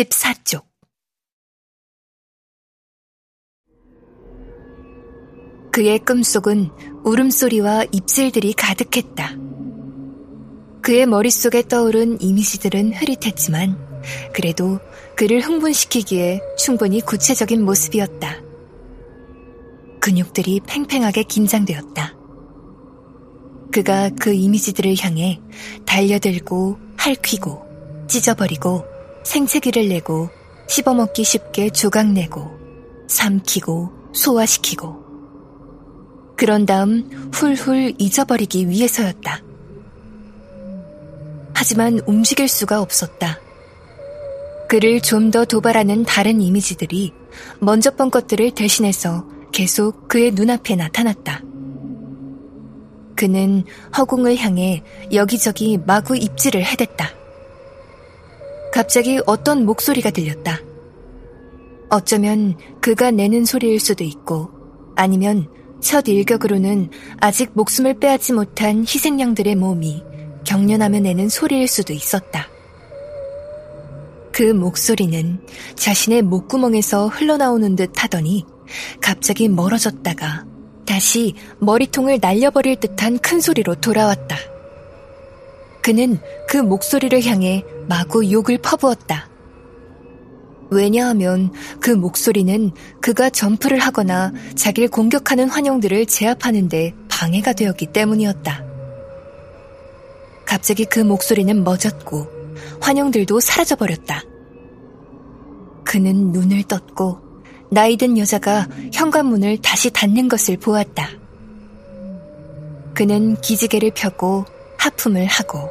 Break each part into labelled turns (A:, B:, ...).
A: 14쪽 그의 꿈속은 울음소리와 입술들이 가득했다. 그의 머릿속에 떠오른 이미지들은 흐릿했지만 그래도 그를 흥분시키기에 충분히 구체적인 모습이었다. 근육들이 팽팽하게 긴장되었다. 그가 그 이미지들을 향해 달려들고 할퀴고 찢어버리고 생채기를 내고 씹어먹기 쉽게 조각내고 삼키고 소화시키고 그런 다음 훌훌 잊어버리기 위해서였다. 하지만 움직일 수가 없었다. 그를 좀 더 도발하는 다른 이미지들이 먼저 본 것들을 대신해서 계속 그의 눈앞에 나타났다. 그는 허공을 향해 여기저기 마구 입질을 해댔다. 갑자기 어떤 목소리가 들렸다. 어쩌면 그가 내는 소리일 수도 있고 아니면 첫 일격으로는 아직 목숨을 빼앗지 못한 희생양들의 몸이 경련하며 내는 소리일 수도 있었다. 그 목소리는 자신의 목구멍에서 흘러나오는 듯 하더니 갑자기 멀어졌다가 다시 머리통을 날려버릴 듯한 큰 소리로 돌아왔다. 그는 그 목소리를 향해 마구 욕을 퍼부었다. 왜냐하면 그 목소리는 그가 점프를 하거나 자기를 공격하는 환영들을 제압하는데 방해가 되었기 때문이었다. 갑자기 그 목소리는 멎었고 환영들도 사라져버렸다. 그는 눈을 떴고 나이 든 여자가 현관문을 다시 닫는 것을 보았다. 그는 기지개를 펴고 하품을 하고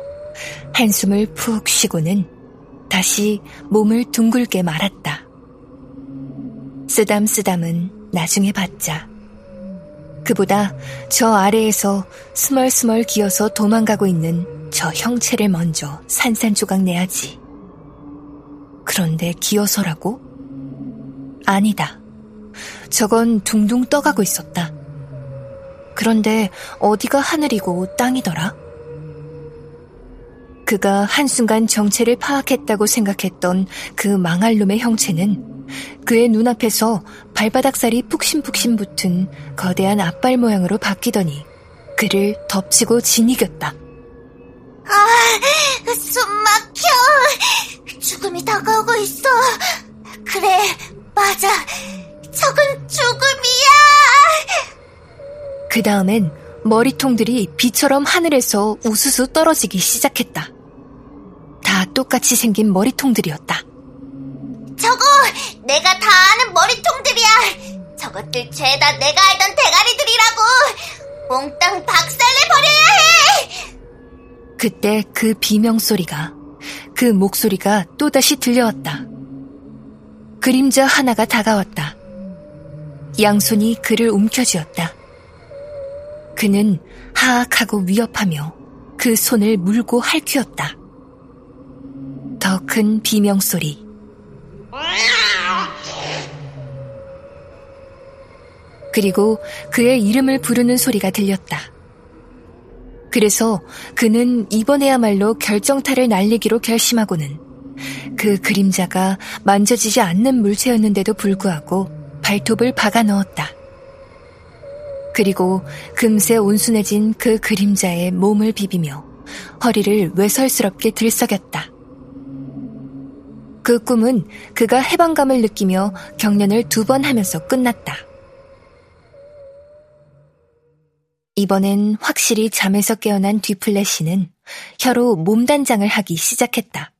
A: 한숨을 푹 쉬고는 다시 몸을 둥글게 말았다. 쓰담쓰담은 나중에 봤자. 그보다 저 아래에서 스멀스멀 기어서 도망가고 있는 저 형체를 먼저 산산조각 내야지. 그런데 기어서라고? 아니다. 저건 둥둥 떠가고 있었다. 그런데 어디가 하늘이고 땅이더라? 그가 한순간 정체를 파악했다고 생각했던 그 망할 놈의 형체는 그의 눈앞에서 발바닥살이 푹신푹신 붙은 거대한 앞발 모양으로 바뀌더니 그를 덮치고 지니겼다.
B: 아, 숨 막혀. 죽음이 다가오고 있어. 그래, 맞아. 적은 죽음이야!
A: 그 다음엔 머리통들이 비처럼 하늘에서 우수수 떨어지기 시작했다. 다 똑같이 생긴 머리통들이었다.
B: 저거 내가 다 아는 머리통들이야. 저것들 죄다 내가 알던 대가리들이라고. 몽땅 박살내 버려야 해!
A: 그때 그 비명 소리가, 그 목소리가 또다시 들려왔다. 그림자 하나가 다가왔다. 양손이 그를 움켜쥐었다. 그는 하악하고 위협하며 그 손을 물고 할퀴었다. 더 큰 비명소리. 그리고 그의 이름을 부르는 소리가 들렸다. 그래서 그는 이번에야말로 결정타를 날리기로 결심하고는 그 그림자가 만져지지 않는 물체였는데도 불구하고 발톱을 박아 넣었다. 그리고 금세 온순해진 그 그림자의 몸을 비비며 허리를 외설스럽게 들썩였다. 그 꿈은 그가 해방감을 느끼며 경련을 두 번 하면서 끝났다. 이번엔 확실히 잠에서 깨어난 뒤플래시는 혀로 몸단장을 하기 시작했다.